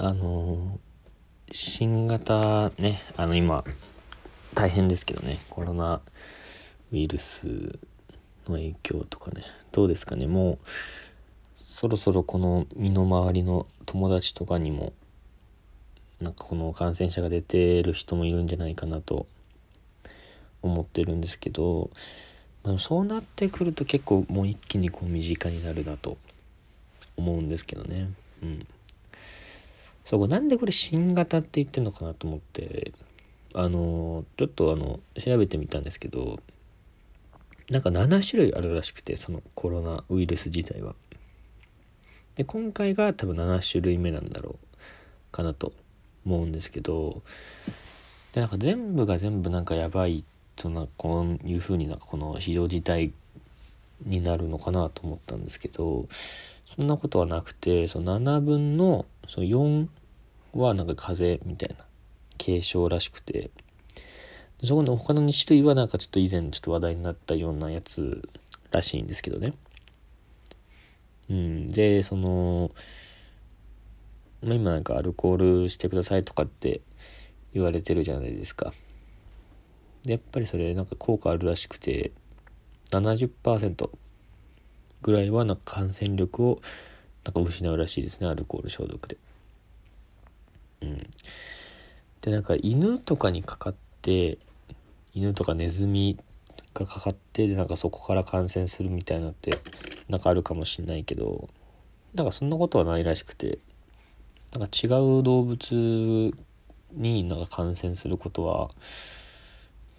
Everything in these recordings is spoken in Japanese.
あの新型ねあの今大変ですけどねコロナウイルスの影響とかねどうですかねもうそろそろこの身の回りの友達とかにもなんかこの感染者が出てる人もいるんじゃないかなと思ってるんですけどそうなってくると結構もう一気にこう身近になるなと思うんですけどね。うん。そうなんでこれ新型って言ってんのかなと思ってあのちょっとあの調べてみたんですけどなんか7種類あるらしくてそのコロナウイルス自体は。で今回が多分7種類目なんだろうかなと思うんですけどでなんか全部が全部なんかやばいそんなこういう風になんかこの非常事態になるのかなと思ったんですけどそんなことはなくてその7分のその4はなんか風邪みたいな軽症らしくてそこの他の2種類はなんかちょっと以前ちょっと話題になったようなやつらしいんですけどね。うん、でその、まあ、今なんかアルコールしてくださいとかって言われてるじゃないですか。でやっぱりそれなんか効果あるらしくて70%ぐらいはなんか感染力をなんか失うらしいですねアルコール消毒で。うん、でなんか犬とかにかかって犬とかネズミがかかってでなんかそこから感染するみたいなってなんかあるかもしんないけどなんかそんなことはないらしくてなんか違う動物になんか感染することは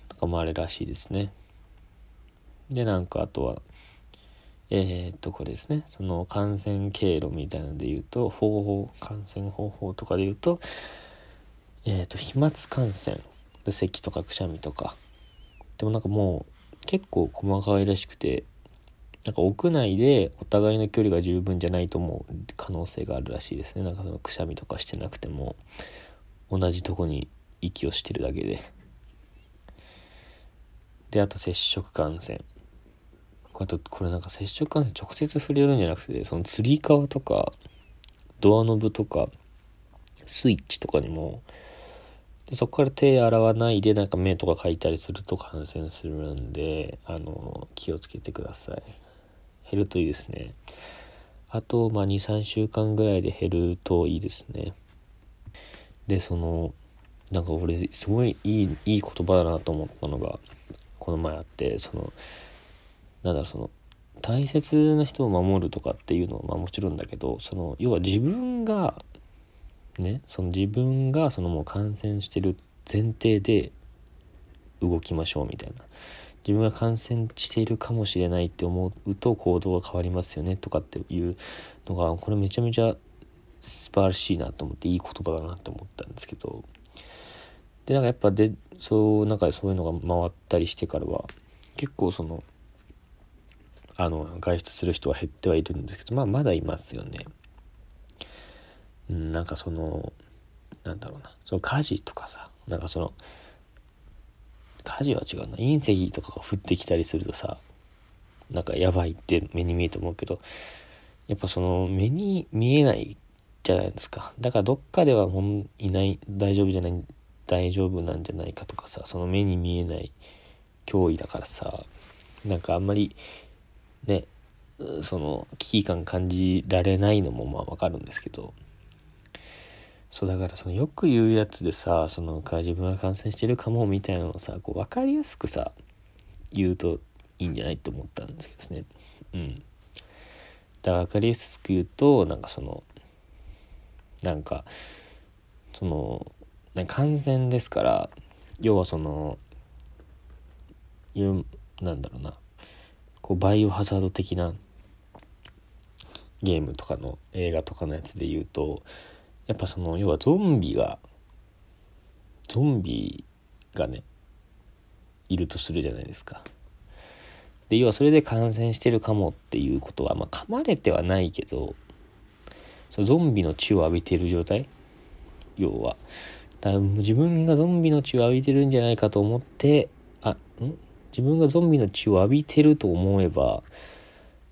なんかまああれらしいですね。でなんかあとはえー、っとこれですね。その感染経路みたいなので言うと方法感染方法とかで言うとえー、っと飛沫感染咳とかくしゃみとか。でもなんかもう結構細かいらしくてなんか屋内でお互いの距離が十分じゃないと思う可能性があるらしいですね。なんかそのくしゃみとかしてなくても同じとこに息をしてるだけで。であと接触感染。あとこれなんか接触感染直接触れるんじゃなくてそのつり革とかドアノブとかスイッチとかにもそこから手洗わないでなんか目とかかいたりすると感染するんであの気をつけてください。減るといいですね。あとまあ23週間ぐらいで減るといいですね。でそのなんか俺すごいいいいい言葉だなと思ったのがこの前あってそのなんだその大切な人を守るとかっていうのはまあもちろんだけどその要は自分がねその自分がそのもう感染してる前提で動きましょうみたいな。自分が感染しているかもしれないって思うと行動が変わりますよねとかっていうのがこれめちゃめちゃ素晴らしいなと思っていい言葉だなと思ったんですけど。でなんかやっぱでそうなんかそういうのが回ったりしてからは結構そのあの外出する人は減ってはいるんですけどまあまだいますよね。うん、なんかそのなんだろうな。その火事とかさなんかその火事は違うな。隕石とかが降ってきたりするとさなんかやばいって目に見えると思うけどやっぱその目に見えないじゃないですか。だからどっかではもういない大丈夫じゃない大丈夫なんじゃないかとかさその目に見えない脅威だからさなんかあんまりねその危機感感じられないのもまあわかるんですけど。そうだからそのよく言うやつでさそのか自分が感染してるかもみたいなのをさこう分かりやすくさ言うといいんじゃないと思ったんですけどね。うん。だから分かりやすく言うとなんかそのなんかその感染ですから要はそのなんだろうな。こうバイオハザード的なゲームとかの映画とかのやつで言うとやっぱその要はゾンビがゾンビがねいるとするじゃないですか。で要はそれで感染してるかもっていうことはまあ噛まれてはないけどそのゾンビの血を浴びてる状態？要は。だ自分がゾンビの血を浴びてるんじゃないかと思ってあん？自分がゾンビの血を浴びてると思えば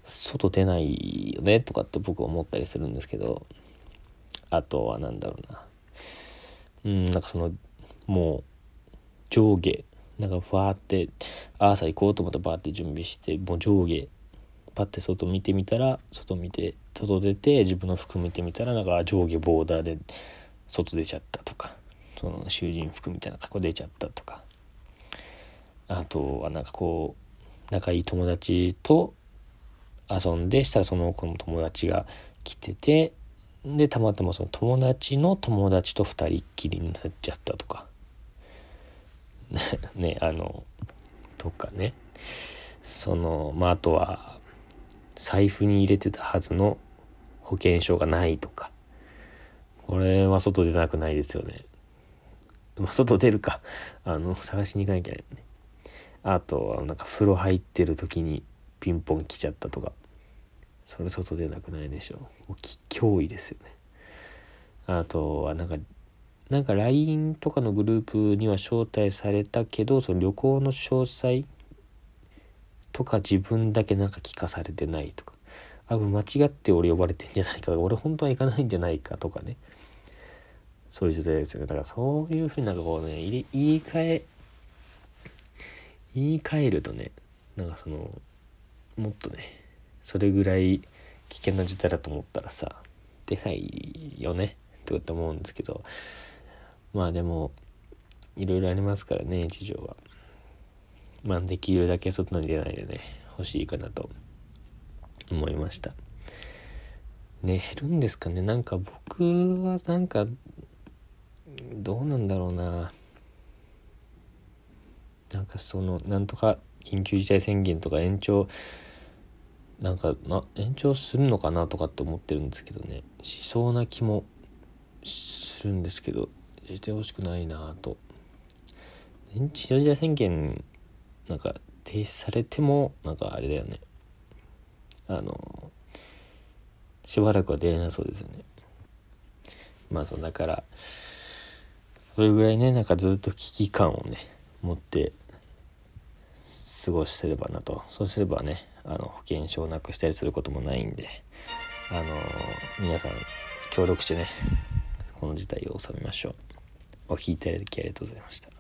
外出ないよねとかって僕は思ったりするんですけどあとは何だろうな。うんなんかそのもう上下なんかファーって朝行こうと思ったらバーって準備してもう上下パッて外見てみたら外見て外出て自分の服見てみたらなんか上下ボーダーで外出ちゃったとかその囚人服みたいな格好出ちゃったとか。あとはなんかこう仲いい友達と遊んでしたらその子の友達が来ててでたまたまその友達の友達と2人っきりになっちゃったとか。ねあのとかね。そのまああとは財布に入れてたはずの保険証がないとか。これは外出なくないですよね。まあ外出るか。あの探しに行かなきゃねあとはなんか風呂入ってる時にピンポン来ちゃったとか。それ外出なくないでしょう。脅威ですよね。あとはなんかなんか LINE とかのグループには招待されたけどその旅行の詳細とか自分だけなんか聞かされてないとか。あ間違って俺呼ばれてんじゃないか。俺本当は行かないんじゃないかとかね。そういう状態ですよね。だからそういうふうになんかこうね言い換え言い換えるとねなんかそのもっとねそれぐらい危険な状態だと思ったらさ出ないよねとか思うんですけどまあでもいろいろありますからね事情は。まあできるだけ外に出ないでね欲しいかなと思いました。ね減るんですかね。なんか僕はなんかどうなんだろうな。なんかそのなんとか緊急事態宣言とか延長なんかな延長するのかなとかって思ってるんですけどね。しそうな気もするんですけどしてほしくないなと。緊急事態宣言なんか停止されてもなんかあれだよね。あのしばらくは出れなそうですよね。まあそうだからそれぐらいねなんかずっと危機感をね持って過ごしてればなと。そうすればねあの保険証をなくしたりすることもないんであの皆さん協力してねこの事態を収めましょう。お聴きいただきありがとうございました。